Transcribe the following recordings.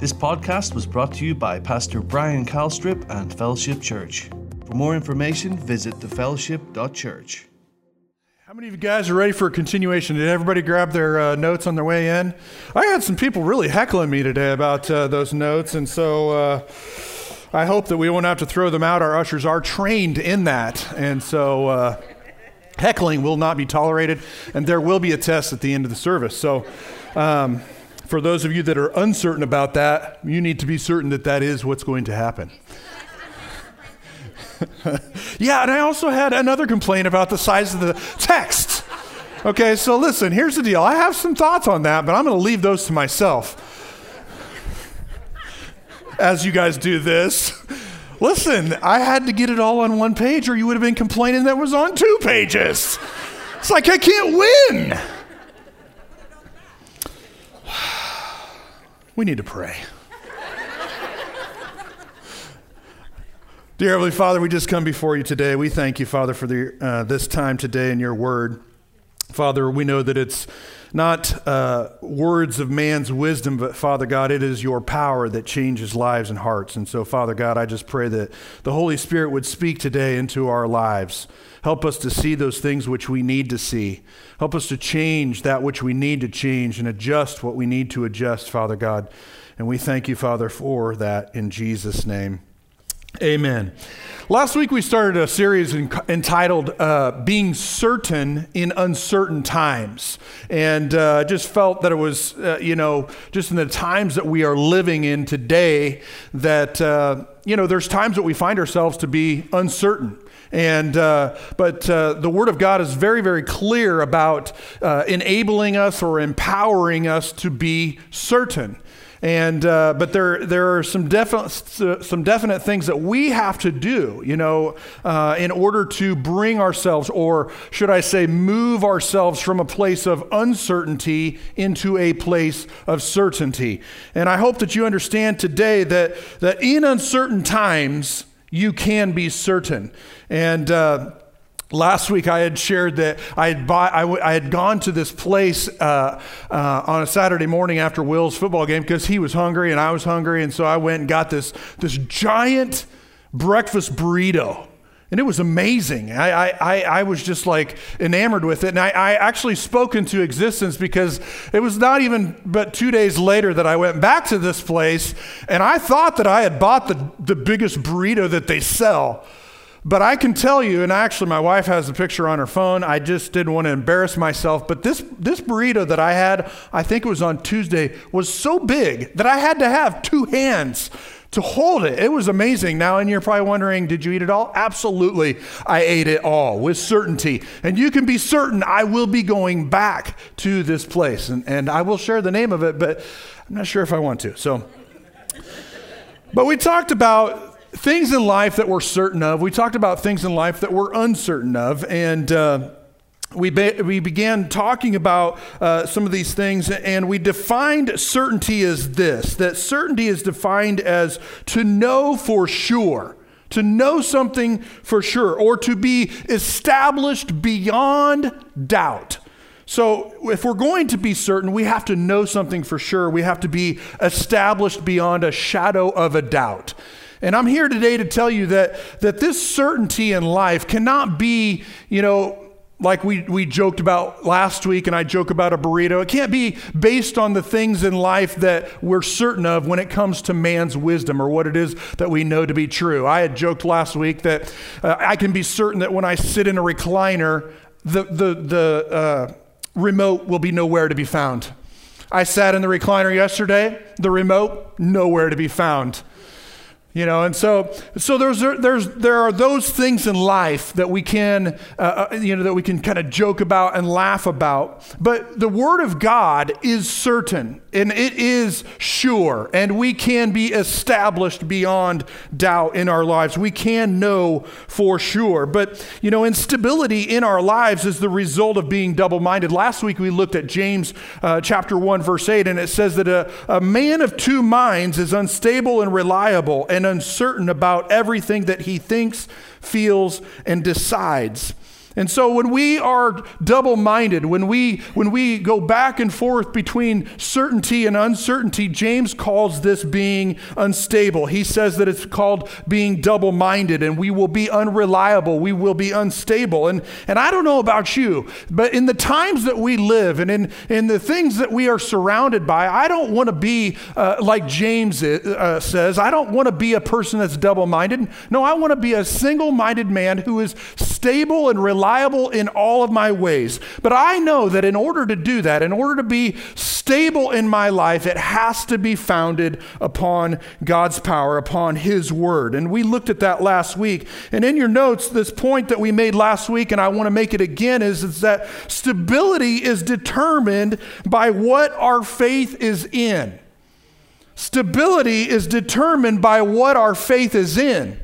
This podcast was brought to you by Pastor Brian Calstrip and Fellowship Church. For more information, visit thefellowship.church. How many of you guys are ready for a continuation? Did everybody grab their uh, notes on their way in? I had some people really heckling me today about uh, those notes, and so uh, I hope that we won't have to throw them out. Our ushers are trained in that, and so uh, heckling will not be tolerated, and there will be a test at the end of the service. So. Um, for those of you that are uncertain about that, you need to be certain that that is what's going to happen. yeah, and I also had another complaint about the size of the text. Okay, so listen, here's the deal. I have some thoughts on that, but I'm going to leave those to myself. As you guys do this. Listen, I had to get it all on one page, or you would have been complaining that was on two pages. It's like I can't win. We need to pray. Dear Heavenly Father, we just come before you today. We thank you, Father, for the, uh, this time today in your word. Father, we know that it's not uh, words of man's wisdom, but Father God, it is your power that changes lives and hearts. And so, Father God, I just pray that the Holy Spirit would speak today into our lives. Help us to see those things which we need to see. Help us to change that which we need to change and adjust what we need to adjust, Father God. And we thank you, Father, for that in Jesus' name. Amen. Last week we started a series entitled uh, Being Certain in Uncertain Times. And uh, I just felt that it was, uh, you know, just in the times that we are living in today, that, uh, you know, there's times that we find ourselves to be uncertain. And uh, but uh, the Word of God is very, very clear about uh, enabling us or empowering us to be certain. And uh, but there there are some definite some definite things that we have to do, you know, uh, in order to bring ourselves, or should I say, move ourselves from a place of uncertainty into a place of certainty. And I hope that you understand today that that in uncertain times you can be certain. And uh, Last week, I had shared that I had, bought, I, w- I had gone to this place uh, uh, on a Saturday morning after Will's football game because he was hungry and I was hungry. And so I went and got this, this giant breakfast burrito. And it was amazing. I, I, I was just like enamored with it. And I, I actually spoke into existence because it was not even but two days later that I went back to this place and I thought that I had bought the, the biggest burrito that they sell. But I can tell you, and actually, my wife has a picture on her phone. I just didn't want to embarrass myself. But this, this burrito that I had, I think it was on Tuesday, was so big that I had to have two hands to hold it. It was amazing. Now, and you're probably wondering, did you eat it all? Absolutely. I ate it all with certainty. And you can be certain I will be going back to this place. And, and I will share the name of it, but I'm not sure if I want to. So, but we talked about things in life that we're certain of. We talked about things in life that we're uncertain of. And uh, we, be, we began talking about uh, some of these things, and we defined certainty as this that certainty is defined as to know for sure. To know something for sure, or to be established beyond doubt. So, if we're going to be certain, we have to know something for sure. We have to be established beyond a shadow of a doubt. And I'm here today to tell you that, that this certainty in life cannot be, you know, like we, we joked about last week, and I joke about a burrito. It can't be based on the things in life that we're certain of when it comes to man's wisdom or what it is that we know to be true. I had joked last week that uh, I can be certain that when I sit in a recliner, the, the, the uh, remote will be nowhere to be found. I sat in the recliner yesterday, the remote, nowhere to be found. You know, and so so there's there's there are those things in life that we can uh, uh you know that we can kind of joke about and laugh about. But the Word of God is certain and it is sure, and we can be established beyond doubt in our lives. We can know for sure. But you know, instability in our lives is the result of being double-minded. Last week we looked at James uh, chapter one verse eight, and it says that a, a man of two minds is unstable and reliable. And and uncertain about everything that he thinks, feels, and decides. And so when we are double-minded, when we when we go back and forth between certainty and uncertainty, James calls this being unstable. He says that it's called being double-minded and we will be unreliable, we will be unstable. And and I don't know about you, but in the times that we live and in in the things that we are surrounded by, I don't want to be uh, like James uh, says. I don't want to be a person that's double-minded. No, I want to be a single-minded man who is stable and reliable reliable in all of my ways. But I know that in order to do that, in order to be stable in my life, it has to be founded upon God's power, upon His word. And we looked at that last week. And in your notes, this point that we made last week, and I want to make it again, is, is that stability is determined by what our faith is in. Stability is determined by what our faith is in.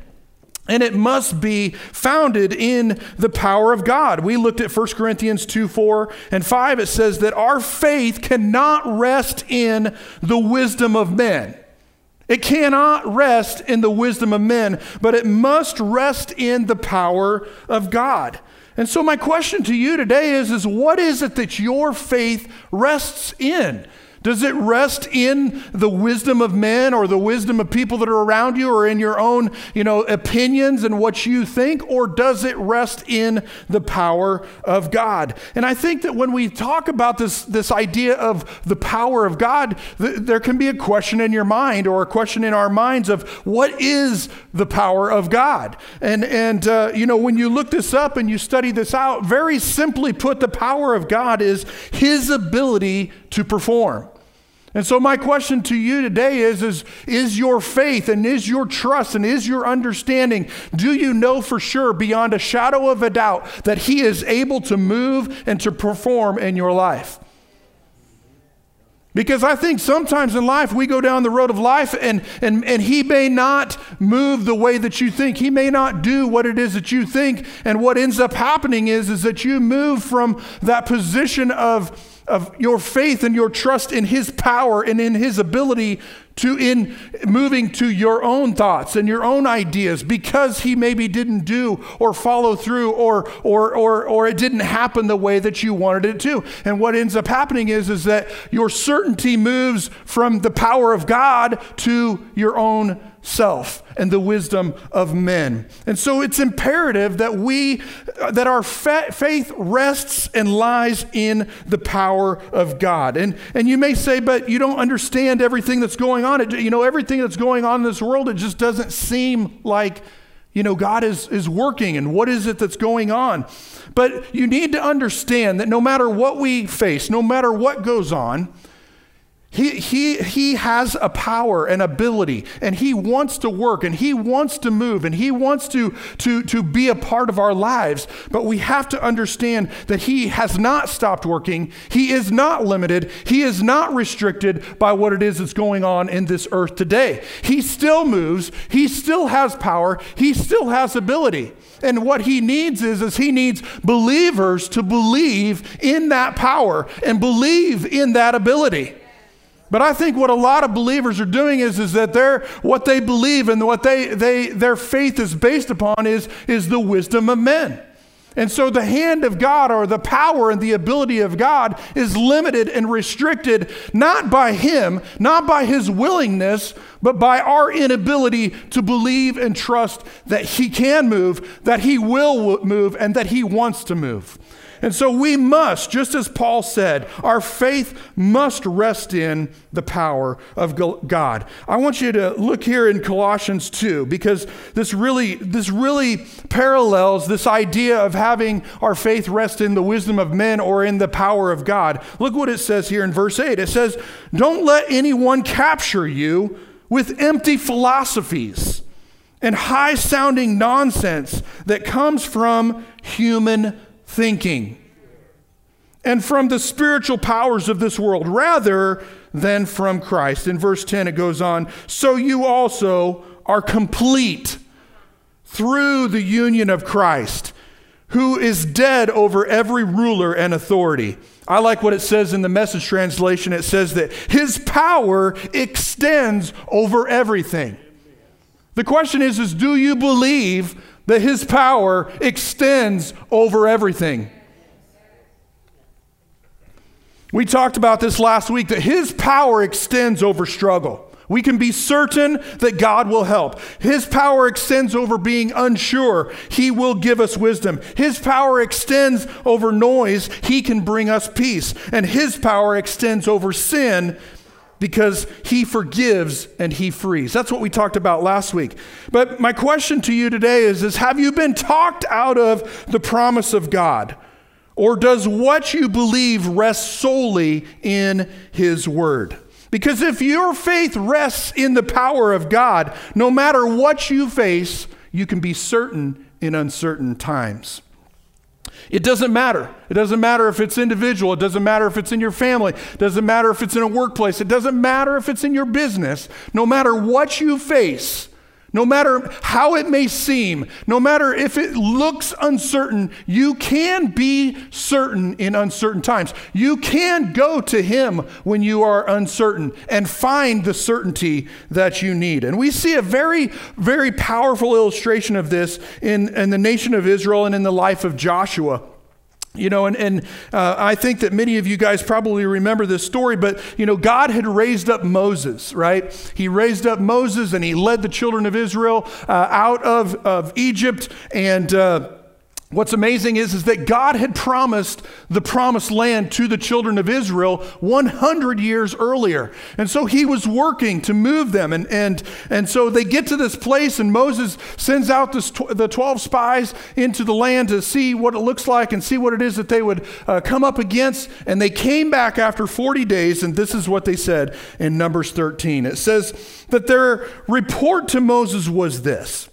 And it must be founded in the power of God. We looked at 1 Corinthians 2 4 and 5. It says that our faith cannot rest in the wisdom of men. It cannot rest in the wisdom of men, but it must rest in the power of God. And so my question to you today is, is what is it that your faith rests in? Does it rest in the wisdom of men or the wisdom of people that are around you or in your own, you know, opinions and what you think or does it rest in the power of God? And I think that when we talk about this this idea of the power of God, th- there can be a question in your mind or a question in our minds of what is the power of God? And and uh, you know, when you look this up and you study this out, very simply put the power of God is his ability to perform. And so my question to you today is, is is your faith and is your trust and is your understanding do you know for sure beyond a shadow of a doubt that he is able to move and to perform in your life? Because I think sometimes in life we go down the road of life and, and, and he may not move the way that you think. He may not do what it is that you think. And what ends up happening is, is that you move from that position of of your faith and your trust in His power and in His ability to in moving to your own thoughts and your own ideas because he maybe didn't do or follow through or or or or it didn't happen the way that you wanted it to. And what ends up happening is is that your certainty moves from the power of God to your own self and the wisdom of men. And so it's imperative that we that our fa- faith rests and lies in the power of God. And and you may say but you don't understand everything that's going on. It, you know everything that's going on in this world it just doesn't seem like you know God is is working and what is it that's going on? But you need to understand that no matter what we face, no matter what goes on, he, he, he has a power and ability, and he wants to work, and he wants to move, and he wants to, to, to be a part of our lives. But we have to understand that he has not stopped working. He is not limited. He is not restricted by what it is that's going on in this earth today. He still moves. He still has power. He still has ability. And what he needs is, is he needs believers to believe in that power and believe in that ability. But I think what a lot of believers are doing is, is that they're, what they believe and what they, they, their faith is based upon is, is the wisdom of men. And so the hand of God or the power and the ability of God is limited and restricted not by Him, not by His willingness, but by our inability to believe and trust that He can move, that He will move, and that He wants to move. And so we must, just as Paul said, our faith must rest in the power of God. I want you to look here in Colossians 2 because this really this really parallels this idea of having our faith rest in the wisdom of men or in the power of God. Look what it says here in verse 8. It says, "Don't let anyone capture you with empty philosophies and high-sounding nonsense that comes from human thinking and from the spiritual powers of this world rather than from Christ. In verse 10, it goes on, so you also are complete through the union of Christ, who is dead over every ruler and authority. I like what it says in the message translation. It says that his power extends over everything. The question is, is do you believe that his power extends over everything. We talked about this last week that his power extends over struggle. We can be certain that God will help. His power extends over being unsure. He will give us wisdom. His power extends over noise. He can bring us peace. And His power extends over sin because He forgives and He frees. That's what we talked about last week. But my question to you today is, is have you been talked out of the promise of God? Or does what you believe rest solely in His Word? Because if your faith rests in the power of God, no matter what you face, you can be certain in uncertain times. It doesn't matter. It doesn't matter if it's individual. It doesn't matter if it's in your family. It doesn't matter if it's in a workplace. It doesn't matter if it's in your business. No matter what you face, no matter how it may seem, no matter if it looks uncertain, you can be certain in uncertain times. You can go to Him when you are uncertain and find the certainty that you need. And we see a very, very powerful illustration of this in, in the nation of Israel and in the life of Joshua. You know, and, and uh, I think that many of you guys probably remember this story, but, you know, God had raised up Moses, right? He raised up Moses and he led the children of Israel uh, out of, of Egypt and. Uh, What's amazing is, is that God had promised the promised land to the children of Israel 100 years earlier. And so he was working to move them. And, and, and so they get to this place, and Moses sends out this the 12 spies into the land to see what it looks like and see what it is that they would uh, come up against. And they came back after 40 days, and this is what they said in Numbers 13. It says that their report to Moses was this.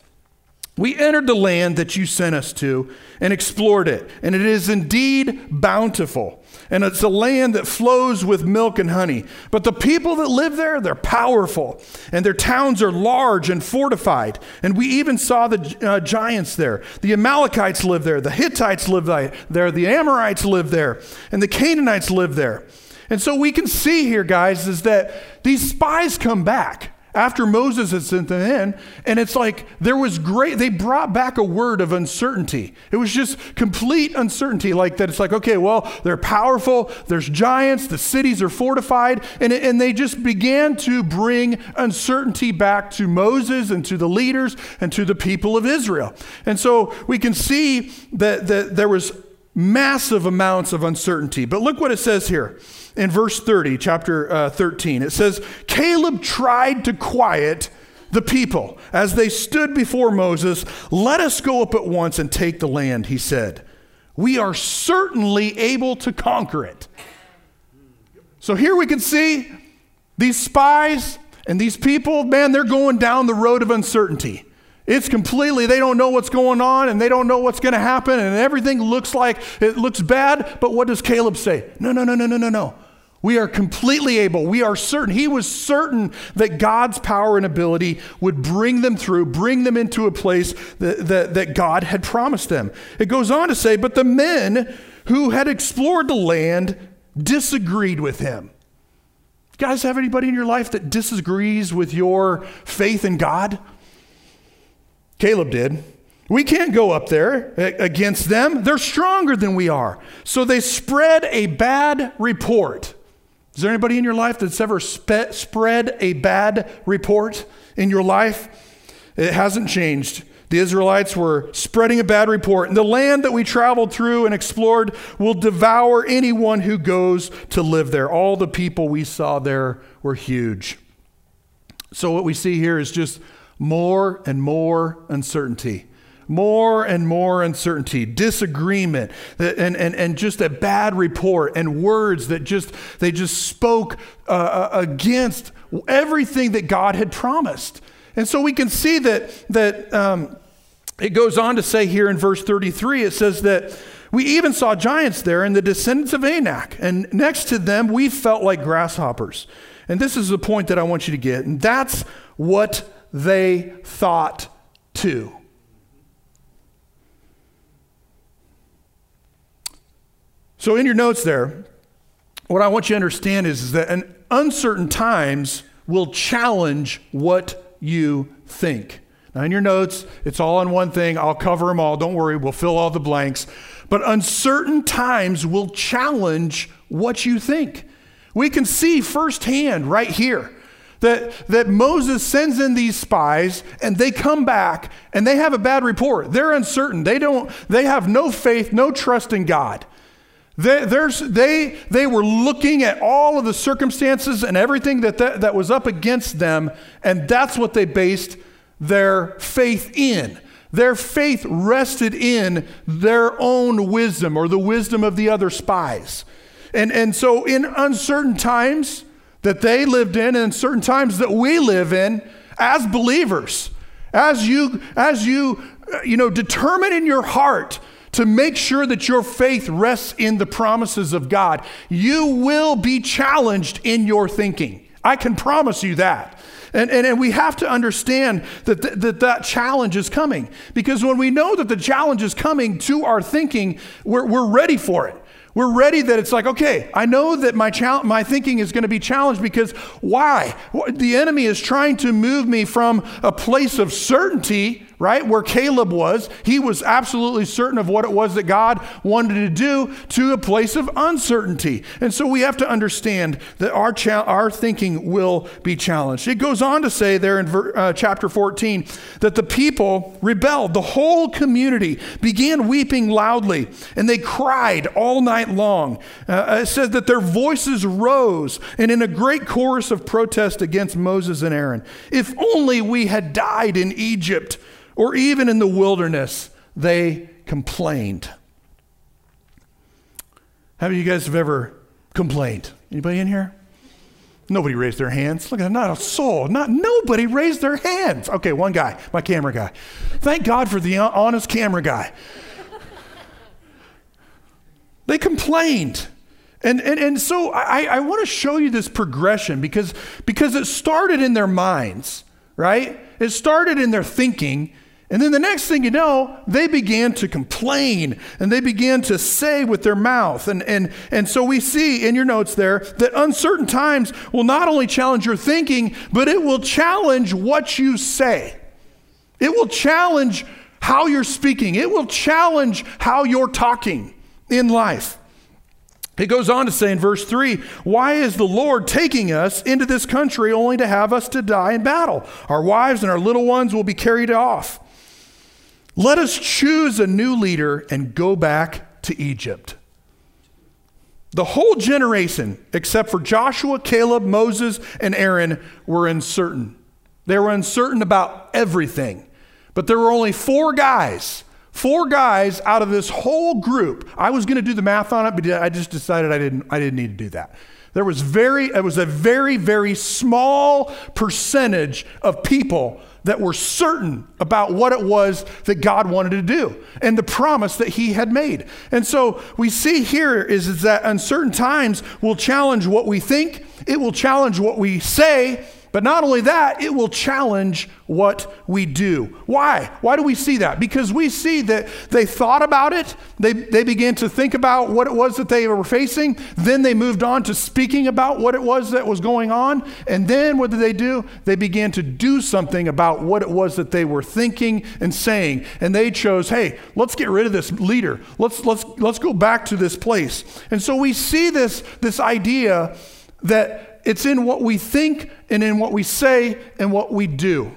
We entered the land that you sent us to and explored it, and it is indeed bountiful. And it's a land that flows with milk and honey. But the people that live there, they're powerful, and their towns are large and fortified. And we even saw the uh, giants there. The Amalekites live there, the Hittites live there, the Amorites live there, and the Canaanites live there. And so we can see here, guys, is that these spies come back after Moses had sent them in. And it's like there was great, they brought back a word of uncertainty. It was just complete uncertainty, like that. It's like, okay, well, they're powerful, there's giants, the cities are fortified. And, and they just began to bring uncertainty back to Moses and to the leaders and to the people of Israel. And so we can see that, that there was massive amounts of uncertainty. But look what it says here in verse 30, chapter uh, 13. It says, Caleb tried to quiet the people as they stood before Moses. Let us go up at once and take the land, he said. We are certainly able to conquer it. So here we can see these spies and these people, man, they're going down the road of uncertainty. It's completely, they don't know what's going on and they don't know what's going to happen and everything looks like it looks bad. But what does Caleb say? No, no, no, no, no, no, no. We are completely able. We are certain. He was certain that God's power and ability would bring them through, bring them into a place that, that, that God had promised them. It goes on to say, but the men who had explored the land disagreed with him. You guys have anybody in your life that disagrees with your faith in God? Caleb did. We can't go up there uh, against them. They're stronger than we are. So they spread a bad report. Is there anybody in your life that's ever spe- spread a bad report in your life? It hasn't changed. The Israelites were spreading a bad report. And the land that we traveled through and explored will devour anyone who goes to live there. All the people we saw there were huge. So, what we see here is just more and more uncertainty more and more uncertainty, disagreement, and, and, and just a bad report and words that just, they just spoke uh, uh, against everything that God had promised. And so we can see that, that um, it goes on to say here in verse 33, it says that we even saw giants there and the descendants of Anak. And next to them, we felt like grasshoppers. And this is the point that I want you to get. And that's what they thought too. So, in your notes there, what I want you to understand is, is that uncertain times will challenge what you think. Now, in your notes, it's all on one thing. I'll cover them all. Don't worry, we'll fill all the blanks. But uncertain times will challenge what you think. We can see firsthand right here that, that Moses sends in these spies and they come back and they have a bad report. They're uncertain. They don't, they have no faith, no trust in God. They, they, they were looking at all of the circumstances and everything that, that, that was up against them, and that's what they based their faith in. Their faith rested in their own wisdom or the wisdom of the other spies. And, and so, in uncertain times that they lived in, and certain times that we live in as believers, as you, as you, uh, you know, determine in your heart to make sure that your faith rests in the promises of God, you will be challenged in your thinking. I can promise you that. And, and, and we have to understand that, th- that that challenge is coming. Because when we know that the challenge is coming to our thinking, we're, we're ready for it. We're ready that it's like, okay, I know that my, my thinking is going to be challenged because why? The enemy is trying to move me from a place of certainty right? Where Caleb was, he was absolutely certain of what it was that God wanted to do to a place of uncertainty. And so we have to understand that our, cha- our thinking will be challenged. It goes on to say there in ver- uh, chapter 14 that the people rebelled. The whole community began weeping loudly and they cried all night long. Uh, it says that their voices rose and in a great chorus of protest against Moses and Aaron. If only we had died in Egypt or even in the wilderness, they complained. Have you guys have ever complained? Anybody in here? Nobody raised their hands. Look at that, not a soul. Not nobody raised their hands. Okay, one guy, my camera guy. Thank God for the honest camera guy. they complained. And, and, and so I, I want to show you this progression because, because it started in their minds, right? It started in their thinking, and then the next thing you know, they began to complain and they began to say with their mouth. And, and, and so we see in your notes there that uncertain times will not only challenge your thinking, but it will challenge what you say. It will challenge how you're speaking, it will challenge how you're talking in life. He goes on to say in verse 3 Why is the Lord taking us into this country only to have us to die in battle? Our wives and our little ones will be carried off. Let us choose a new leader and go back to Egypt. The whole generation, except for Joshua, Caleb, Moses, and Aaron, were uncertain. They were uncertain about everything. But there were only four guys, four guys out of this whole group. I was going to do the math on it, but I just decided I didn't, I didn't need to do that. There was very, it was a very, very small percentage of people that were certain about what it was that God wanted to do and the promise that he had made. And so we see here is, is that uncertain times will challenge what we think, it will challenge what we say, but not only that, it will challenge what we do. Why? Why do we see that? Because we see that they thought about it, they, they began to think about what it was that they were facing, then they moved on to speaking about what it was that was going on, and then what did they do? They began to do something about what it was that they were thinking and saying. And they chose, hey, let's get rid of this leader. Let's let's let's go back to this place. And so we see this, this idea that it's in what we think and in what we say and what we do.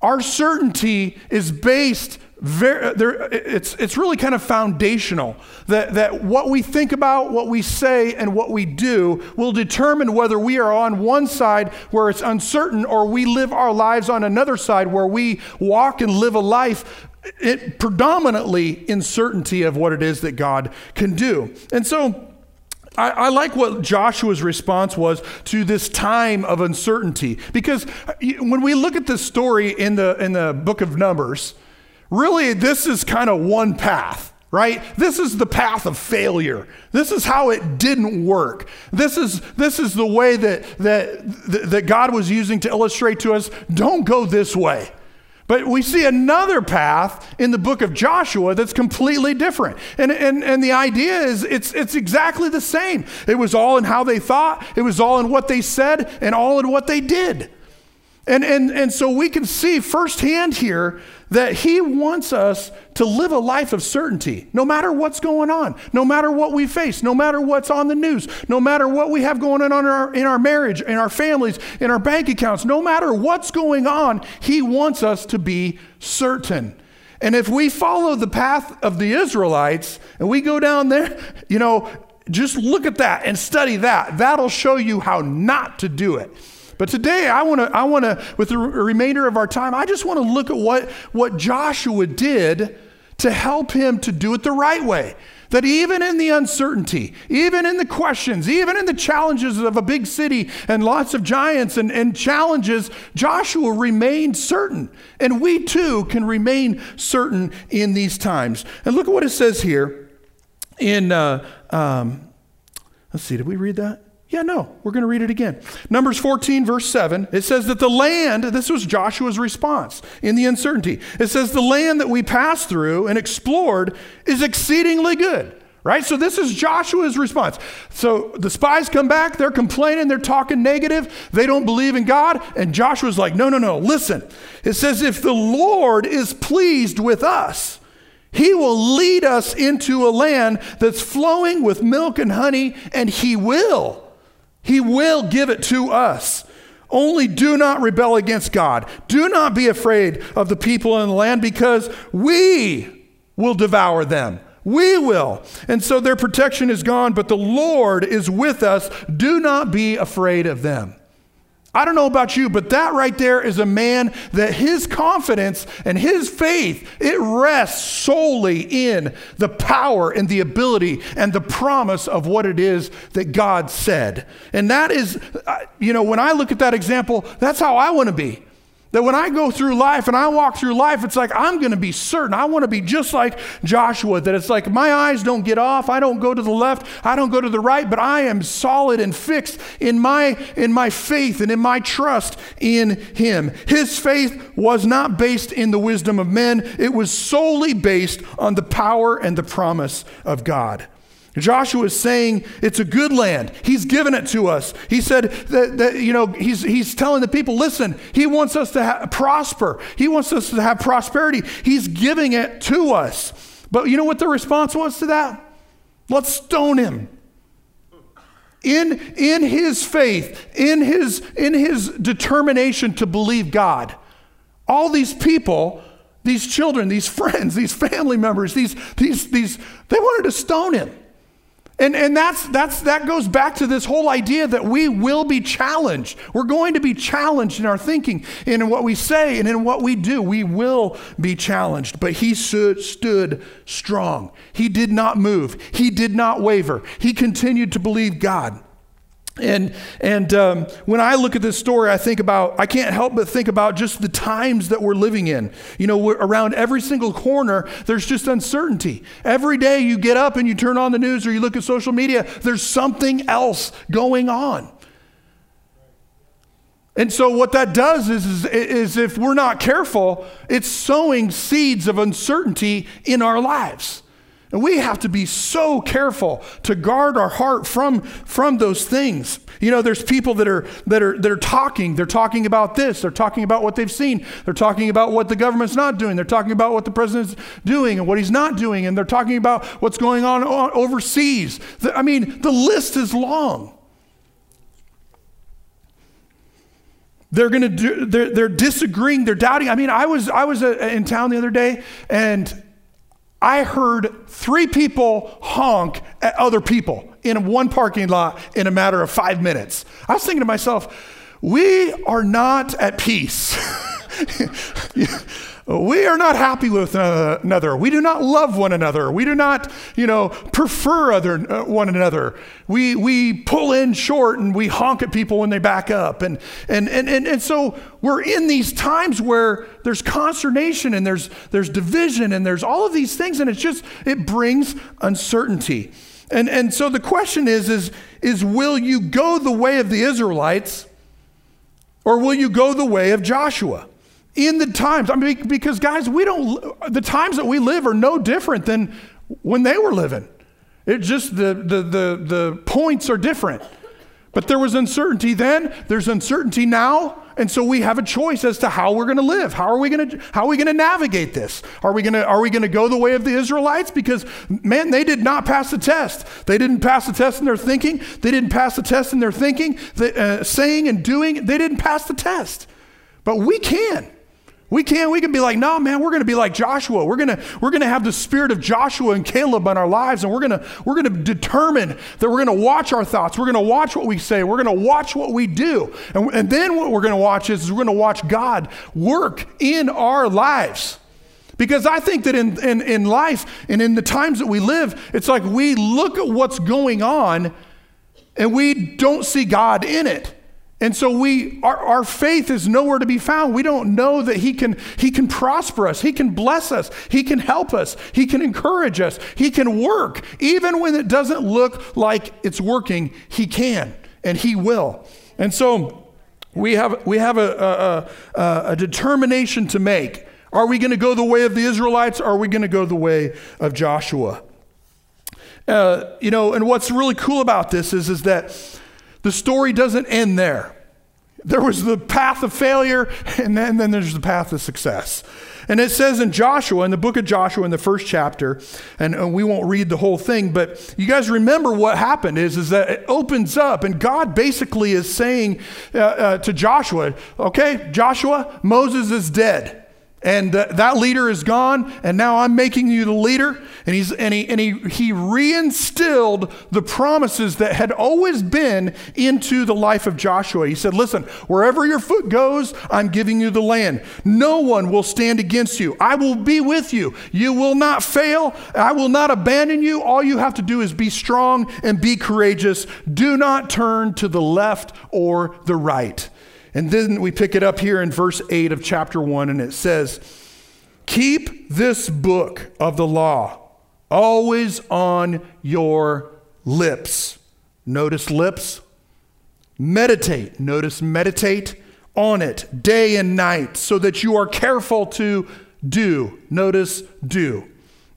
Our certainty is based very, there, it's, it's really kind of foundational that, that what we think about, what we say, and what we do will determine whether we are on one side where it's uncertain or we live our lives on another side where we walk and live a life it, predominantly in certainty of what it is that God can do. And so, I, I, like what Joshua's response was to this time of uncertainty. Because uh, when we look at this story in the, in the book of Numbers, really this is kind of one path right? This is the path of failure. This is how it didn't work. This is this is the way that that that god was using to illustrate to us don't go this way but we see another path in the book of Joshua that's completely different. And, and, and the idea is it's, it's exactly the same. It was all in how they thought, it was all in what they said, and all in what they did. And, and, and so we can see firsthand here that he wants us to live a life of certainty, no matter what's going on, no matter what we face, no matter what's on the news, no matter what we have going on in our, in our marriage, in our families, in our bank accounts, no matter what's going on, he wants us to be certain. And if we follow the path of the Israelites and we go down there, you know, just look at that and study that. That'll show you how not to do it. But today, I want to, I want to, with the remainder of our time, I just want to look at what, what Joshua did to help him to do it the right way. That even in the uncertainty, even in the questions, even in the challenges of a big city and lots of giants and, and challenges, Joshua remained certain. And we too can remain certain in these times. And look at what it says here in, uh, um, let's see, did we read that? Yeah, no, we're going to read it again. Numbers 14, verse 7, it says that the land, this was Joshua's response in the uncertainty. It says, the land that we passed through and explored is exceedingly good. Right? So this is Joshua's response. So the spies come back, they're complaining, they're talking negative, they don't believe in God. And Joshua's like, no, no, no, listen. It says, if the Lord is pleased with us, he will lead us into a land that's flowing with milk and honey, and He will. He will give it to us. Only do not rebel against God. Do not be afraid of the people in the land because we will devour them. We will. And so their protection is gone, but the Lord is with us. Do not be afraid of them. I don't know about you, but that right there is a man that his confidence and his faith, it rests solely in the power and the ability and the promise of what it is that God said. And that is, uh, you know, when I look at that example, that's how I want to be. That when I go through life and I walk through life, it's like I'm going to be certain. I want to be just like Joshua, that it's like my eyes don't get off. I don't go to the left. I don't go to the right, but I am solid and fixed in my, in my faith and in my trust in him. His faith was not based in the wisdom of men, it was solely based on the power and the promise of God. Joshua is saying it's a good land. He's given it to us. He said that, that, you know, he's, he's telling the people, listen, he wants us to ha- prosper. He wants us to have prosperity. He's giving it to us. But you know what the response was to that? Let's stone him. In, in his faith, in his, in his determination to believe God, all these people, these children, these friends, these family members, these, these, these, they wanted to stone him. And, and that's, that's, that goes back to this whole idea that we will be challenged. We're going to be challenged in our thinking, in what we say, and in what we do. We will be challenged. But he stood, stood strong. He did not move, he did not waver. He continued to believe God. And, and um, when I look at this story, I think about, I can't help but think about just the times that we're living in. You know, around every single corner, there's just uncertainty. Every day you get up and you turn on the news or you look at social media, there's something else going on. And so, what that does is, is, is if we're not careful, it's sowing seeds of uncertainty in our lives. And we have to be so careful to guard our heart from, from those things. You know, there's people that are, that, are, that are talking. They're talking about this. They're talking about what they've seen. They're talking about what the government's not doing. They're talking about what the president's doing and what he's not doing. And they're talking about what's going on overseas. I mean, the list is long. They're going to do, they're, they're disagreeing. They're doubting. I mean, I was, I was uh, in town the other day and I heard three people honk at other people in one parking lot in a matter of five minutes. I was thinking to myself, we are not at peace. we are not happy with another. We do not love one another. We do not, you know, prefer other uh, one another. We we pull in short and we honk at people when they back up. And and and and, and so we're in these times where there's consternation and there's there's division and there's all of these things and it's just it brings uncertainty. And and so the question is is is will you go the way of the Israelites or will you go the way of Joshua? In the times. I mean, because guys, we don't, the times that we live are no different than when they were living. It's just the, the, the, the points are different. But there was uncertainty then, there's uncertainty now, and so we have a choice as to how we're going to live. How are we going to how are we going to navigate this? Are we going to are we going to go the way of the Israelites because man, they did not pass the test. They didn't pass the test in their thinking. They didn't pass the test in their thinking, the, uh, saying and doing. They didn't pass the test. But we can. We can we can be like, no, man, we're gonna be like Joshua. We're gonna we're gonna have the spirit of Joshua and Caleb in our lives, and we're gonna we're gonna determine that we're gonna watch our thoughts, we're gonna watch what we say, we're gonna watch what we do. And, and then what we're gonna watch is we're gonna watch God work in our lives. Because I think that in, in, in life and in the times that we live, it's like we look at what's going on and we don't see God in it. And so we our, our faith is nowhere to be found. We don't know that he can he can prosper us. He can bless us. He can help us. He can encourage us. He can work even when it doesn't look like it's working. He can and he will. And so we have we have a, a, a, a determination to make. Are we going to go the way of the Israelites? Are we going to go the way of Joshua? Uh, you know, and what's really cool about this is, is that the story doesn't end there. There was the path of failure, and then, then there's the path of success. And it says in Joshua, in the book of Joshua, in the first chapter, and, and, we won't read the whole thing, but you guys remember what happened is, is that it opens up, and God basically is saying uh, uh, to Joshua, okay, Joshua, Moses is dead. And uh, that leader is gone, and now I'm making you the leader. And, he's, and, he, and he, he reinstilled the promises that had always been into the life of Joshua. He said, Listen, wherever your foot goes, I'm giving you the land. No one will stand against you. I will be with you. You will not fail. I will not abandon you. All you have to do is be strong and be courageous. Do not turn to the left or the right. And then we pick it up here in verse 8 of chapter 1, and it says, Keep this book of the law always on your lips. Notice lips. Meditate. Notice meditate on it day and night so that you are careful to do. Notice do.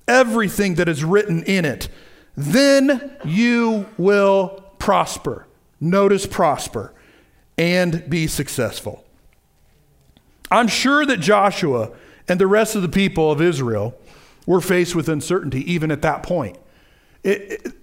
Everything that is written in it. Then you will prosper. Notice prosper and be successful. I'm sure that Joshua and the rest of the people of Israel were faced with uncertainty even at that point. It, it,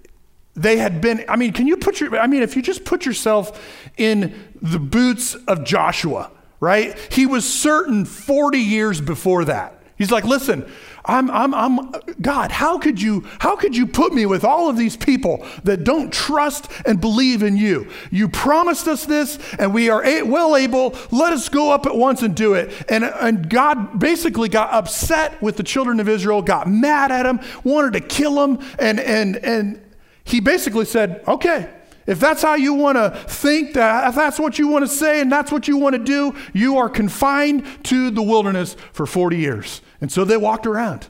they had been, I mean, can you put your, I mean, if you just put yourself in the boots of Joshua, right? He was certain 40 years before that. He's like, listen, I'm, I'm, I'm, God, how could you, how could you put me with all of these people that don't trust and believe in you? You promised us this and we are a, well able. Let us go up at once and do it. And, and God basically got upset with the children of Israel, got mad at them, wanted to kill them. And, and, and he basically said, okay, if that's how you want to think, that if that's what you want to say, and that's what you want to do, you are confined to the wilderness for 40 years. And so they walked around.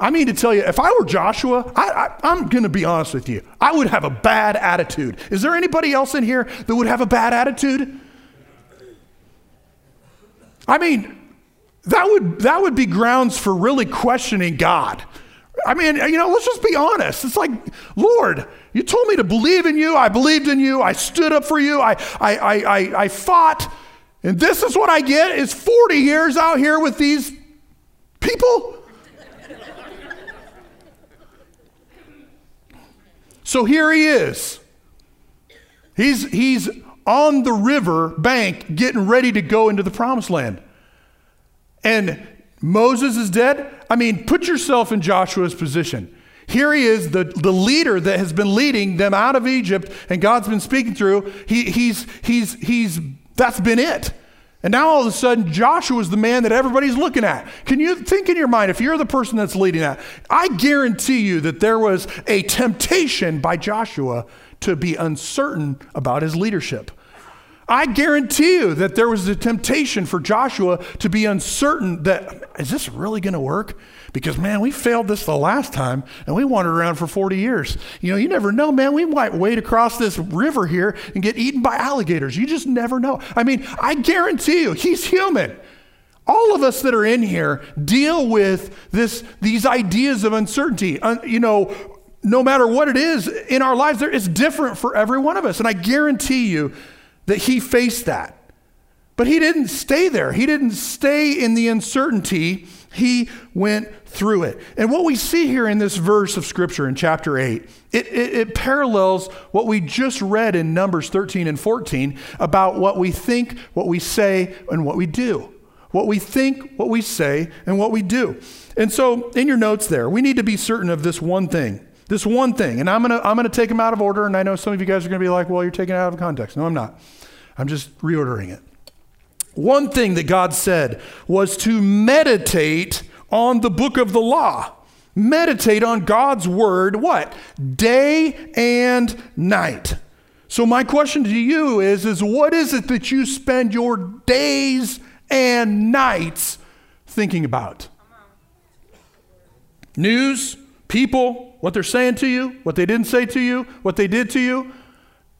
I mean to tell you, if I were Joshua, I, am going to be honest with you, I would have a bad attitude. Is there anybody else in here that would have a bad attitude? I mean, that would, that would be grounds for really questioning God. I mean, you know, let's just be honest. It's like, Lord, you told me to believe in you. I believed in you. I stood up for you. I, I, I, I, I fought. And this is what I get is 40 years out here with these people? so here he is. He's, he's on the river bank getting ready to go into the promised land. And Moses is dead. I mean, put yourself in Joshua's position. Here he is, the, the leader that has been leading them out of Egypt, and God's been speaking through. He, he's, he's, he's, that's been it. And now all of a sudden, Joshua is the man that everybody's looking at. Can you think in your mind, if you're the person that's leading that, I guarantee you that there was a temptation by Joshua to be uncertain about his leadership. I guarantee you that there was a temptation for Joshua to be uncertain that, is this really going to work? Because, man, we failed this the last time and we wandered around for 40 years. You know, you never know, man. We might wade across this river here and get eaten by alligators. You just never know. I mean, I guarantee you, he's human. All of us that are in here deal with this, these ideas of uncertainty. Uh, you know, no matter what it is in our lives, there, it's different for every one of us. And I guarantee you that he faced that. But he didn't stay there. He didn't stay in the uncertainty. He went through it. And what we see here in this verse of Scripture in chapter 8, it, it, it, parallels what we just read in Numbers 13 and 14 about what we think, what we say, and what we do. What we think, what we say, and what we do. And so, in your notes there, we need to be certain of this one thing. This one thing. And I'm going to I'm going to take them out of order. And I know some of you guys are going to be like, well, you're taking it out of context. No, I'm not. I'm just reordering it. One thing that God said was to meditate on the book of the law. Meditate on God's word, what? Day and night. So my question to you is, is what is it that you spend your days and nights thinking about? News, people, what they're saying to you, what they didn't say to you, what they did to you,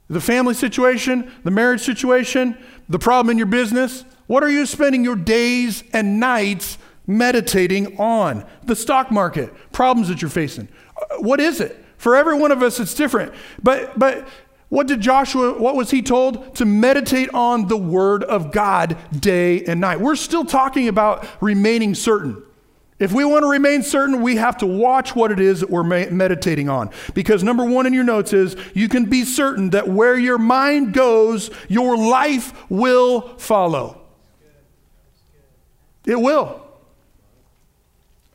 the family situation, the marriage situation, the problem in your business. What are you spending your days and nights meditating on? The stock market, problems that you're facing. Uh, what is it? For every one of us, it's different. But, but what did Joshua, what was he told? To meditate on the word of God day and night. We're still talking about remaining certain. If we want to remain certain, we have to watch what it is that we're meditating on. Because number one in your notes is you can be certain that where your mind goes, your life will follow. It will.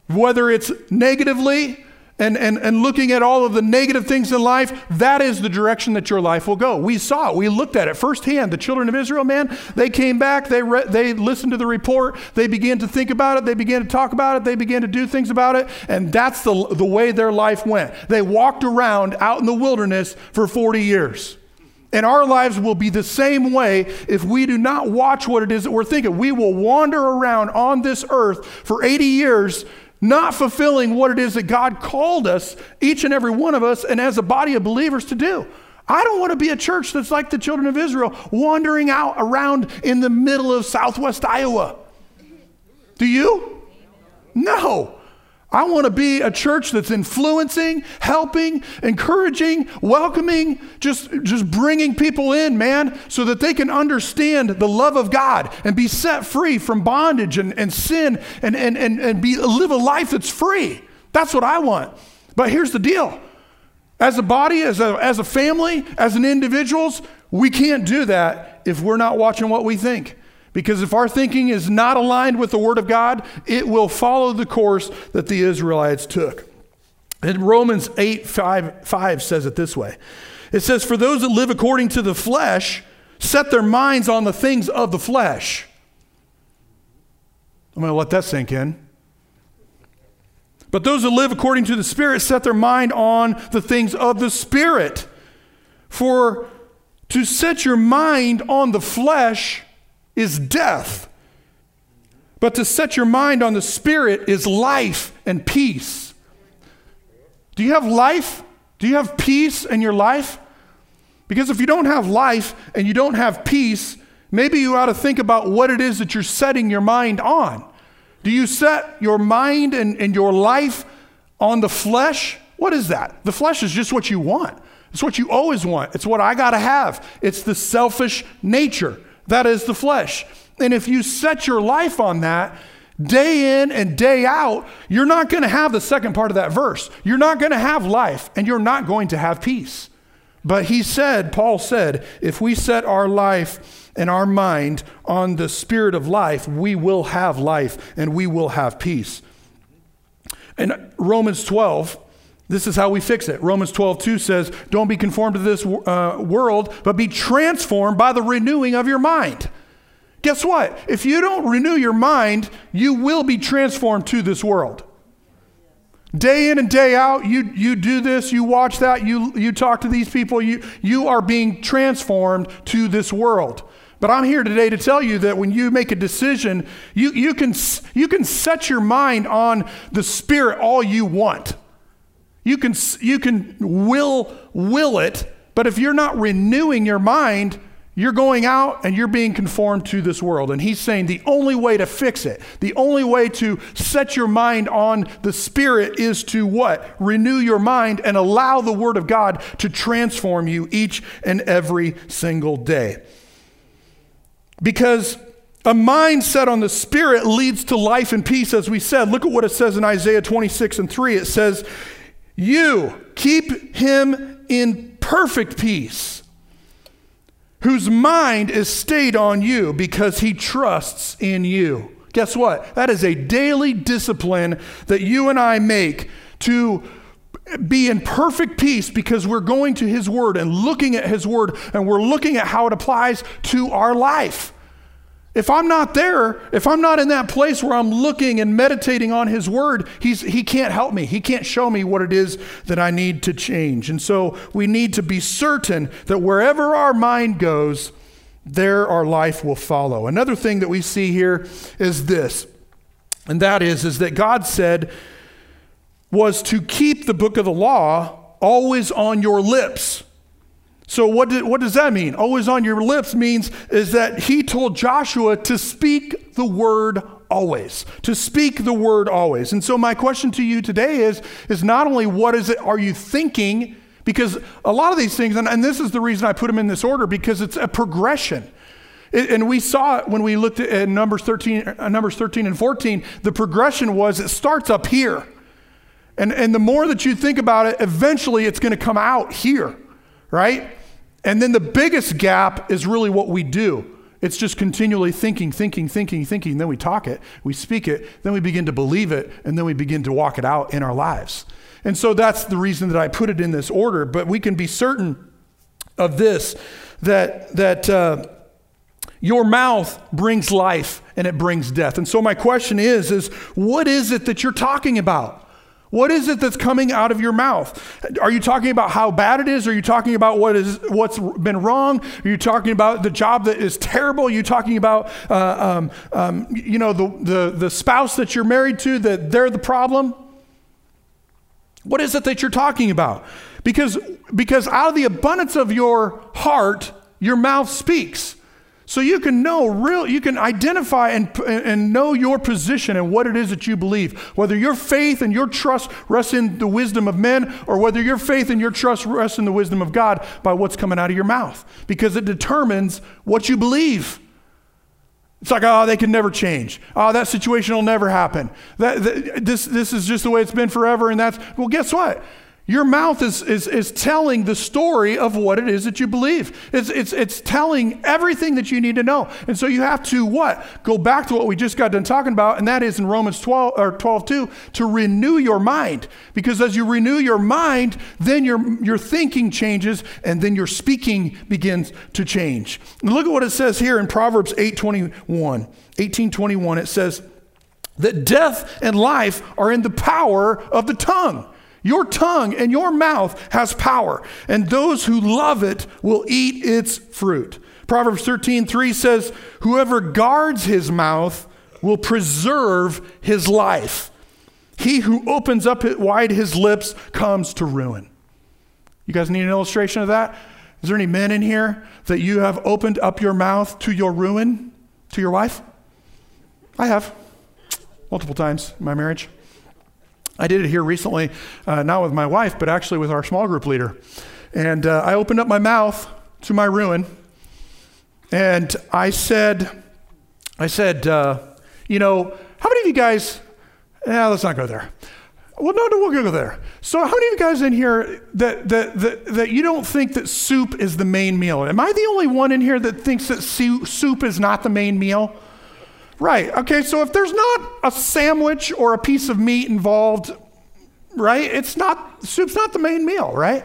Whether it's negatively and, and, and looking at all of the negative things in life, that is the direction that your life will go. We saw it. We looked at it firsthand. The children of Israel, man, they came back, they, re- they listened to the report, they began to think about it, they began to talk about it, they began to do things about it, and that's the, the way their life went. They walked around out in the wilderness for 40 years. And our lives will be the same way if we do not watch what it is that we're thinking. We will wander around on this earth for 80 years not fulfilling what it is that God called us, each and every one of us, and as a body of believers to do. I don't want to be a church that's like the children of Israel, wandering out around in the middle of southwest Iowa. Do you? No. I want to be a church that's influencing, helping, encouraging, welcoming, just, just bringing people in, man, so that they can understand the love of God and be set free from bondage and, and sin and, and, and, and be, live a life that's free. That's what I want. But here's the deal as a body, as a, as a family, as an individuals, we can't do that if we're not watching what we think. Because if our thinking is not aligned with the Word of God, it will follow the course that the Israelites took. And Romans 8 5, 5 says it this way it says, For those that live according to the flesh set their minds on the things of the flesh. I'm going to let that sink in. But those that live according to the Spirit set their mind on the things of the Spirit. For to set your mind on the flesh is death. But to set your mind on the Spirit is life and peace. Do you have life? Do you have peace in your life? Because if you don't have life and you don't have peace, maybe you ought to think about what it is that you're setting your mind on. Do you set your mind and, and your life on the flesh? What is that? The flesh is just what you want. It's what you always want. It's what I got to have. It's the selfish nature. That is the flesh. And if you set your life on that, day in and day out, you're not going to have the second part of that verse. You're not going to have life and you're not going to have peace. But he said, Paul said, if we set our life and our mind on the spirit of life, we will have life and we will have peace. And Romans 12, this is how we fix it. Romans 12, 2 says, Don't be conformed to this uh, world, but be transformed by the renewing of your mind. Guess what? If you don't renew your mind, you will be transformed to this world. Day in and day out, you, you do this, you watch that, you, you talk to these people, you, you are being transformed to this world. But I'm here today to tell you that when you make a decision, you, you, can, you can set your mind on the Spirit all you want. You can, you can will, will it, but if you're not renewing your mind, you're going out and you're being conformed to this world. And he's saying the only way to fix it, the only way to set your mind on the Spirit is to what? Renew your mind and allow the Word of God to transform you each and every single day. Because a mind set on the Spirit leads to life and peace, as we said. Look at what it says in Isaiah 26 and 3. It says, You keep him in perfect peace whose mind is stayed on you because he trusts in you. Guess what? That is a daily discipline that you and I make to be in perfect peace because we're going to his word and looking at his word and we're looking at how it applies to our life. If I'm not there, if I'm not in that place where I'm looking and meditating on His Word, he's, He can't help me. He can't show me what it is that I need to change. And so we need to be certain that wherever our mind goes, there our life will follow. Another thing that we see here is this, and that is, is that God said was to keep the book of the law always on your lips. So what, did, what does that mean? Always on your lips means is that he told Joshua to speak the word always to speak the word always. And so my question to you today is is not only what is it are you thinking? Because a lot of these things and, and this is the reason i put them in this order because it's a progression. It, and we saw it when we looked at numbers 13 uh, numbers 13 and 14 the progression was it starts up here. And, and the more that you think about it eventually it's going to come out here right and then the biggest gap is really what we do. It's just continually thinking, thinking, thinking, thinking. Then we talk it, we speak it, then we begin to believe it, and then we begin to walk it out in our lives. And so that's the reason that I put it in this order. But we can be certain of this that, that uh, your mouth brings life and it brings death. And so my question is, is what is it that you're talking about? What is it that's coming out of your mouth? Are you talking about how bad it is? Are you talking about what is what's been wrong? Are you talking about the job that is terrible? Are you talking about uh, um, um, you know the, the the spouse that you're married to that they're the problem? What is it that you're talking about? Because because out of the abundance of your heart, your mouth speaks. So you can know real, you can identify and, and know your position and what it is that you believe. Whether your faith and your trust rests in the wisdom of men or whether your faith and your trust rests in the wisdom of God by what's coming out of your mouth. Because it determines what you believe. It's like, oh, they can never change. Oh, that situation will never happen. That, that, this, this is just the way it's been forever. And that's, well, guess what? Your mouth is, is, is telling the story of what it is that you believe. It's, it's, it's telling everything that you need to know. And so you have to what? Go back to what we just got done talking about, and that is in Romans 12 or 12 2, to renew your mind. Because as you renew your mind, then your, your thinking changes and then your speaking begins to change. And look at what it says here in Proverbs 821. 1821, it says that death and life are in the power of the tongue. Your tongue and your mouth has power, and those who love it will eat its fruit. Proverbs 13, 3 says, Whoever guards his mouth will preserve his life. He who opens up wide his lips comes to ruin. You guys need an illustration of that? Is there any men in here that you have opened up your mouth to your ruin, to your wife? I have, multiple times in my marriage. I did it here recently, uh, not with my wife, but actually with our small group leader. And uh, I opened up my mouth to my ruin, and I said, I said, uh, you know, how many of you guys, yeah, let's not go there. Well, no, no, we'll go there. So, how many of you guys in here that, that, that, that you don't think that soup is the main meal? Am I the only one in here that thinks that soup is not the main meal? Right. Okay. So if there's not a sandwich or a piece of meat involved, right? It's not, soup's not the main meal, right?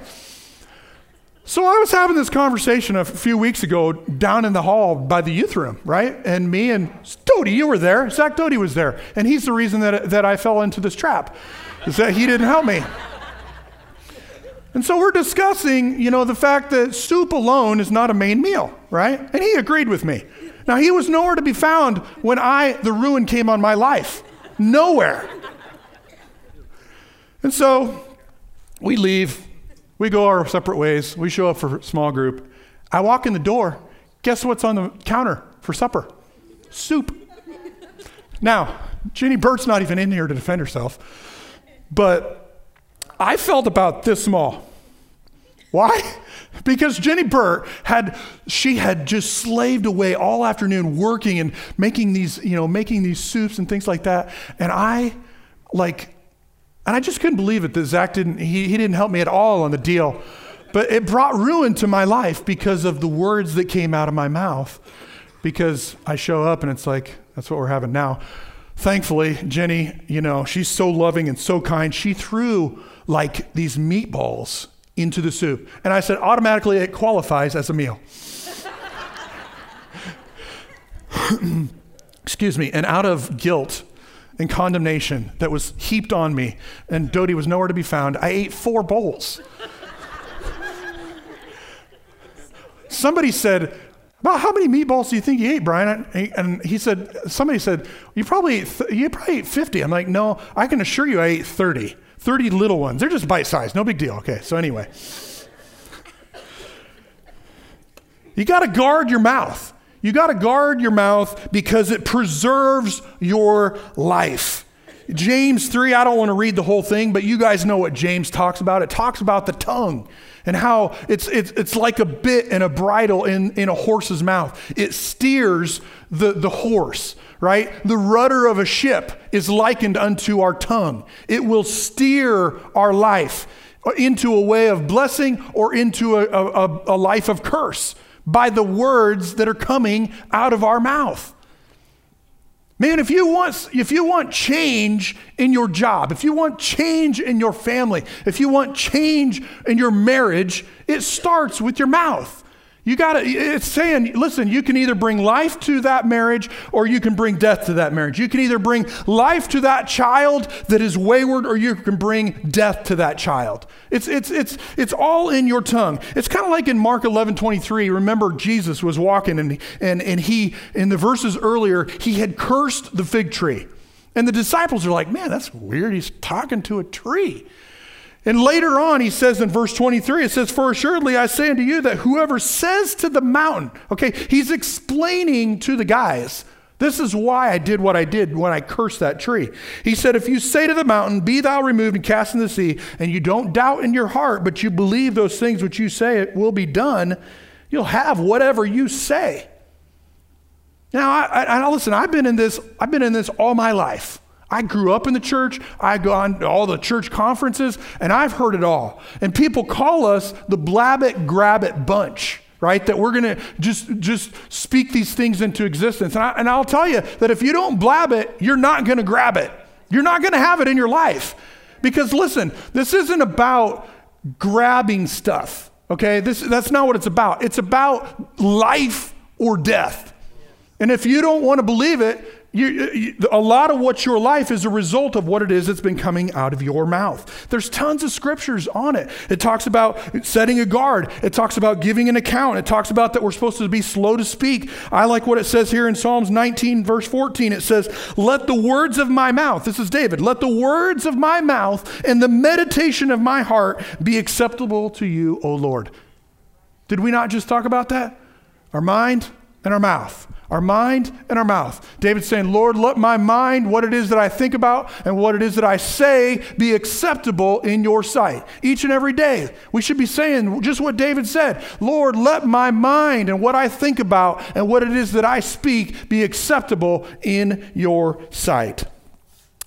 So I was having this conversation a few weeks ago down in the hall by the youth room, right? And me and Doty, you were there. Zach Doty was there. And he's the reason that, that I fell into this trap, is that he didn't help me. And so we're discussing, you know, the fact that soup alone is not a main meal, right? And he agreed with me. Now, he was nowhere to be found when I, the ruin came on my life. Nowhere. And so we leave, we go our separate ways, we show up for small group. I walk in the door, Guess what's on the counter for supper? Soup. Now, Jenny Burt's not even in here to defend herself, but I felt about this small. Why? Because Jenny Burt had she had just slaved away all afternoon working and making these, you know, making these soups and things like that. And I like and I just couldn't believe it that Zach didn't he, he didn't help me at all on the deal. But it brought ruin to my life because of the words that came out of my mouth. Because I show up and it's like, that's what we're having now. Thankfully, Jenny, you know, she's so loving and so kind. She threw like these meatballs into the soup. And I said, automatically it qualifies as a meal. Excuse me. And out of guilt and condemnation that was heaped on me, and Doty was nowhere to be found, I ate four bowls. Somebody said, about how many meatballs do you think you ate, Brian? And he said, somebody said, you probably th- you probably ate 50. I'm like, no, I can assure you I ate 30. 30 little ones. They're just bite sized, no big deal. Okay, so anyway. You got to guard your mouth. You got to guard your mouth because it preserves your life. James 3, I don't want to read the whole thing, but you guys know what James talks about. It talks about the tongue and how it's, it's, it's like a bit and a bridle in, in a horse's mouth. It steers the, the horse right? The rudder of a ship is likened unto our tongue. It will steer our life into a way of blessing or into a, a, a life of curse by the words that are coming out of our mouth. Man, if you want if you want change in your job, if you want change in your family, if you want change in your marriage, it starts with your mouth. You got to, it's saying, listen, you can either bring life to that marriage or you can bring death to that marriage. You can either bring life to that child that is wayward or you can bring death to that child. It's, it's, it's, it's all in your tongue. It's kind of like in Mark 11 23. Remember, Jesus was walking and, and, and he, in the verses earlier, he had cursed the fig tree. And the disciples are like, man, that's weird. He's talking to a tree. And later on, he says in verse 23, it says, For assuredly I say unto you that whoever says to the mountain, okay, he's explaining to the guys, this is why I did what I did when I cursed that tree. He said, If you say to the mountain, Be thou removed and cast in the sea, and you don't doubt in your heart, but you believe those things which you say it will be done, you'll have whatever you say. Now, I, I, I listen, I've been in this, I've been in this all my life. I grew up in the church. I go on to all the church conferences, and I've heard it all. And people call us the blab it, grab it bunch, right? That we're going to just, just speak these things into existence. And, I, and I'll tell you that if you don't blab it, you're not going to grab it. You're not going to have it in your life. Because listen, this isn't about grabbing stuff, okay? This, that's not what it's about. It's about life or death. And if you don't want to believe it, you, you, a lot of what's your life is a result of what it is that's been coming out of your mouth. There's tons of scriptures on it. It talks about setting a guard. It talks about giving an account. It talks about that we're supposed to be slow to speak. I like what it says here in Psalms 19, verse 14. It says, Let the words of my mouth, this is David, let the words of my mouth and the meditation of my heart be acceptable to you, O Lord. Did we not just talk about that? Our mind and our mouth our mind and our mouth. David's saying, Lord, let my mind, what it is that I think about and what it is that I say, be acceptable in your sight. Each and every day, we should be saying just what David said Lord, let my mind and what I think about and what it is that I speak be acceptable in your sight.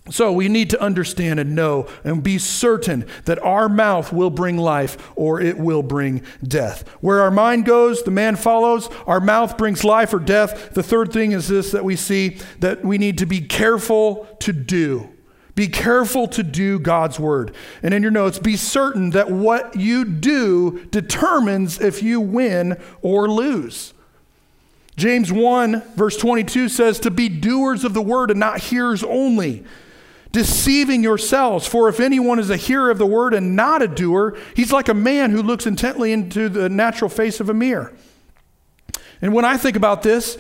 So we need to understand and know and be certain that our mouth will bring life or it will bring death. Where our mind goes, the man follows. Our mouth brings life or death. The third thing is this that we see that we need to be careful to do. Be careful to do God's word. And in your notes, be certain that what you do determines if you win or lose. James 1, verse 22 says, To be doers of the word and not hearers only deceiving yourselves. For if anyone is a hearer of the word and not a doer, he's like a man who looks intently into the natural face of a mirror. And when I think about this,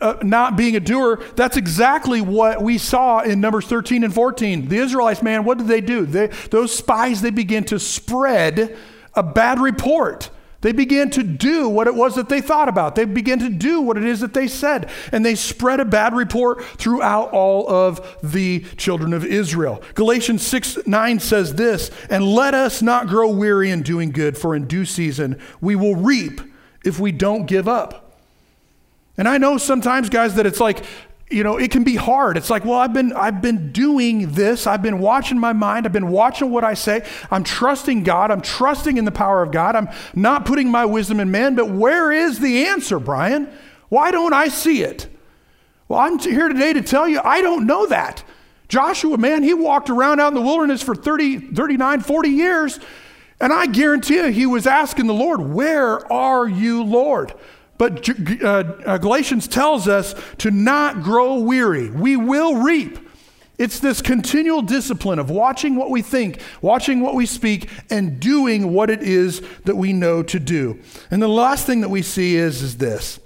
uh, not being a doer, that's exactly what we saw in Numbers 13 and 14. The Israelites, man, what did they do? They, those spies, they began to spread a bad report They began to do what it was that they thought about. They began to do what it is that they said. And they spread a bad report throughout all of the children of Israel. Galatians 6 9 says this, and let us not grow weary in doing good, for in due season we will reap if we don't give up. And I know sometimes, guys, that it's like, you know it can be hard. It's like well i've been i've been doing this. I've been watching my mind. I've been watching what i say. I'm trusting god. I'm trusting in the power of god. I'm not putting my wisdom in man. But where is the answer brian? Why don't i see it? Well i'm here today to tell you i don't know that. Joshua man he walked around out in the wilderness for 30 39 40 years. And i guarantee you he was asking the lord where are you lord but uh, uh, Galatians tells us to not grow weary. We will reap. It's this continual discipline of watching what we think, watching what we speak, and doing what it is that we know to do. And the last thing that we see is, is this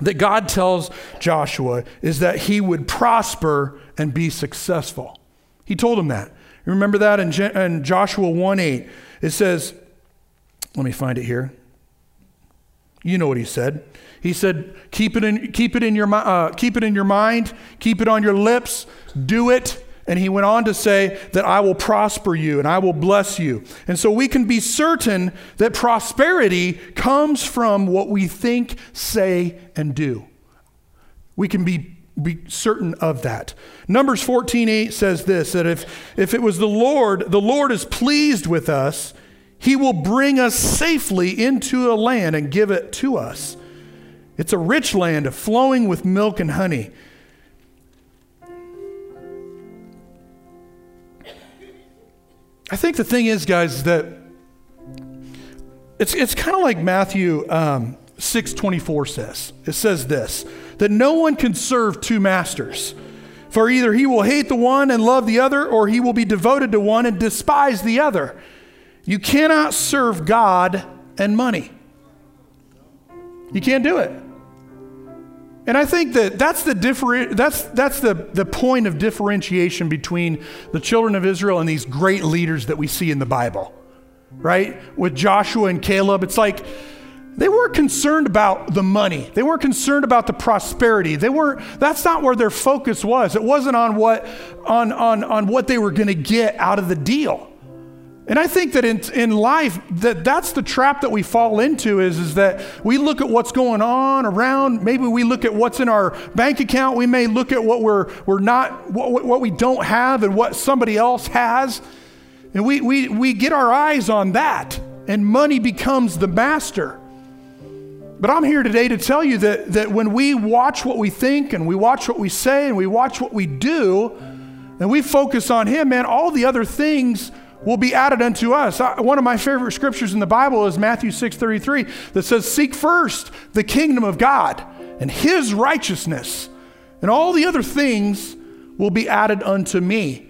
that God tells Joshua is that he would prosper and be successful. He told him that. Remember that in, in Joshua 1 8. It says, let me find it here. You know what he said. He said, "Keep it in, keep it in your, uh, keep it in your mind, keep it on your lips, do it." And he went on to say that I will prosper you and I will bless you. And so we can be certain that prosperity comes from what we think, say, and do. We can be, be certain of that. Numbers 14 8 says this that if, if it was the Lord, the Lord is pleased with us he will bring us safely into a land and give it to us. It's a rich land flowing with milk and honey. I think the thing is, guys, that it's, it's kind of like Matthew um, 6.24 says. It says this, that no one can serve two masters. For either he will hate the one and love the other, or he will be devoted to one and despise the other. You cannot serve God and money. You can't do it. And I think that that's the differ- that's that's the, the point of differentiation between the children of Israel and these great leaders that we see in the Bible. Right? With Joshua and Caleb, it's like they weren't concerned about the money. They weren't concerned about the prosperity. They weren't that's not where their focus was. It wasn't on what on on on what they were going to get out of the deal. And I think that in, in life, that that's the trap that we fall into is, is that we look at what's going on around. Maybe we look at what's in our bank account. We may look at what we're, we're not, what, what we don't have and what somebody else has. And we, we, we get our eyes on that, and money becomes the master. But I'm here today to tell you that, that when we watch what we think and we watch what we say and we watch what we do, and we focus on Him, man, all the other things will be added unto us. One of my favorite scriptures in the Bible is Matthew 6:33 that says seek first the kingdom of God and his righteousness and all the other things will be added unto me.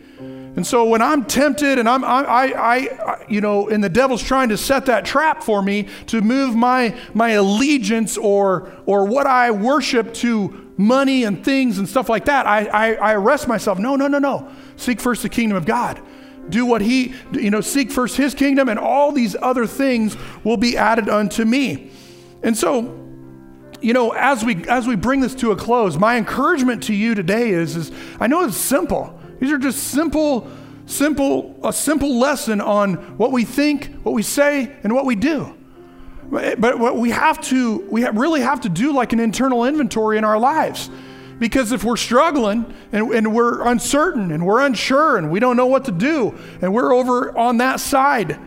And so when I'm tempted and I'm, I, I, I, you know, and the devil's trying to set that trap for me to move my, my allegiance or, or what I worship to money and things and stuff like that, I, I, I arrest myself. No, no, no, no. Seek first the kingdom of God do what he, you know, seek first his kingdom, and all these other things will be added unto me. And so, you know, as we as we bring this to a close, my encouragement to you today is, is I know it's simple. These are just simple, simple, a simple lesson on what we think, what we say, and what we do. But what we have to, we really have to do like an internal inventory in our lives. Because if we're struggling and, and we're uncertain and we're unsure and we don't know what to do, and we're over on that side,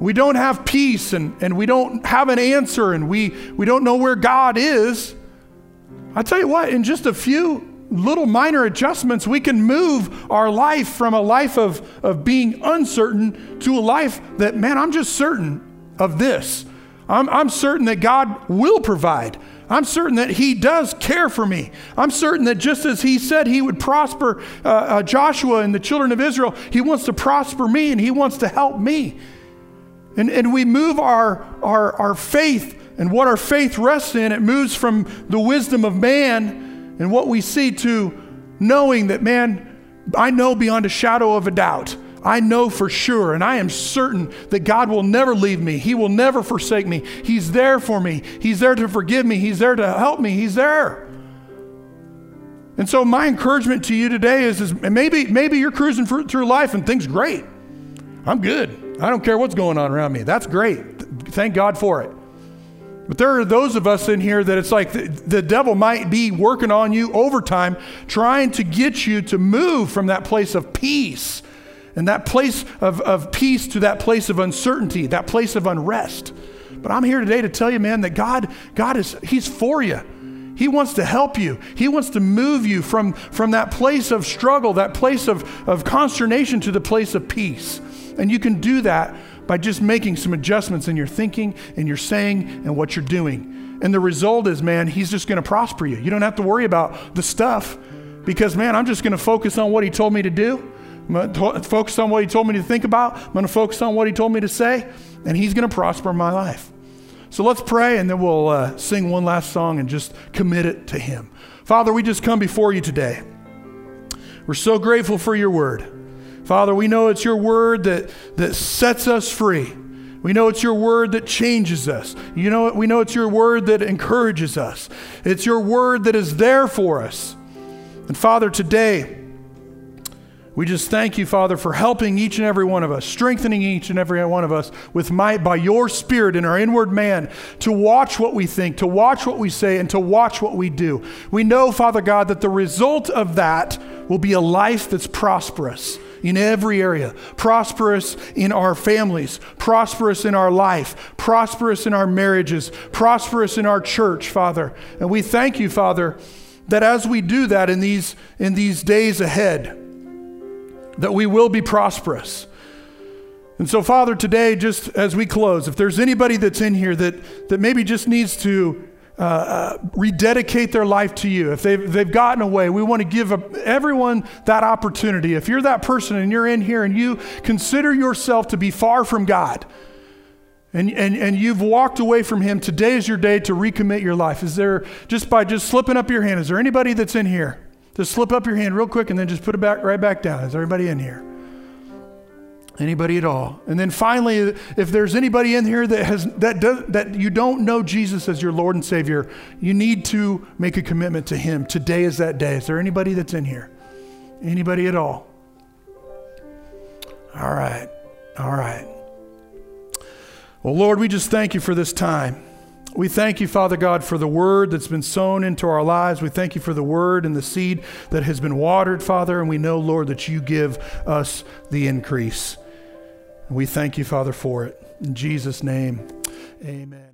we don't have peace and, and we don't have an answer and we, we don't know where God is, I tell you what, in just a few little minor adjustments, we can move our life from a life of, of being uncertain to a life that, man, I'm just certain of this. I'm, I'm certain that God will provide. I'm certain that he does care for me. I'm certain that just as he said he would prosper uh, uh, Joshua and the children of Israel, he wants to prosper me and he wants to help me. And, and we move our, our, our faith and what our faith rests in, it moves from the wisdom of man and what we see to knowing that, man, I know beyond a shadow of a doubt I know for sure and I am certain that God will never leave me. He will never forsake me. He's there for me. He's there to forgive me. He's there to help me. He's there. And so my encouragement to you today is, is maybe, maybe you're cruising through life and things great. I'm good. I don't care what's going on around me. That's great. Thank God for it. But there are those of us in here that it's like the, the, devil might be working on you overtime, trying to get you to move from that place of peace and that place of, of peace to that place of uncertainty, that place of unrest. But I'm here today to tell you, man, that God, God is, He's for you. He wants to help you. He wants to move you from, from that place of struggle, that place of, of consternation to the place of peace. And you can do that by just making some adjustments in your thinking and your saying and what you're doing. And the result is, man, he's just going to prosper you. You don't have to worry about the stuff because, man, I'm just going to focus on what he told me to do. I'm going to focus on what he told me to think about. I'm going to focus on what he told me to say, and he's going to prosper my life. So let's pray, and then we'll uh, sing one last song and just commit it to him. Father, we just come before you today. We're so grateful for your word. Father, we know it's your word that, that sets us free. We know it's your word that changes us. You know, we know it's your word that encourages us. It's your word that is there for us. And Father, today, we just thank you, Father, for helping each and every one of us, strengthening each and every one of us with might by your Spirit in our inward man to watch what we think, to watch what we say, and to watch what we do. We know, Father God, that the result of that will be a life that's prosperous in every area prosperous in our families, prosperous in our life, prosperous in our marriages, prosperous in our church, Father. And we thank you, Father, that as we do that in these, in these days ahead, that we will be prosperous. And so, Father, today, just as we close, if there's anybody that's in here that, that maybe just needs to uh, uh, rededicate their life to you, if they've, they've gotten away, we want to give a, everyone that opportunity. If you're that person and you're in here and you consider yourself to be far from God, and, and, and you've walked away from him, today is your day to recommit your life. Is there, just by just slipping up your hand, is there anybody that's in here? Just slip up your hand real quick and then just put it back right back down. Is everybody in here? Anybody at all? And then finally, if there's anybody in here that has that does, that you don't know Jesus as your Lord and Savior, you need to make a commitment to Him. Today is that day. Is there anybody that's in here? Anybody at all? All right. All right. Well, Lord, we just thank you for this time. We thank you, Father God, for the word that's been sown into our lives. We thank you for the word and the seed that has been watered, Father. And we know, Lord, that you give us the increase. We thank you, Father, for it. In Jesus' name, amen.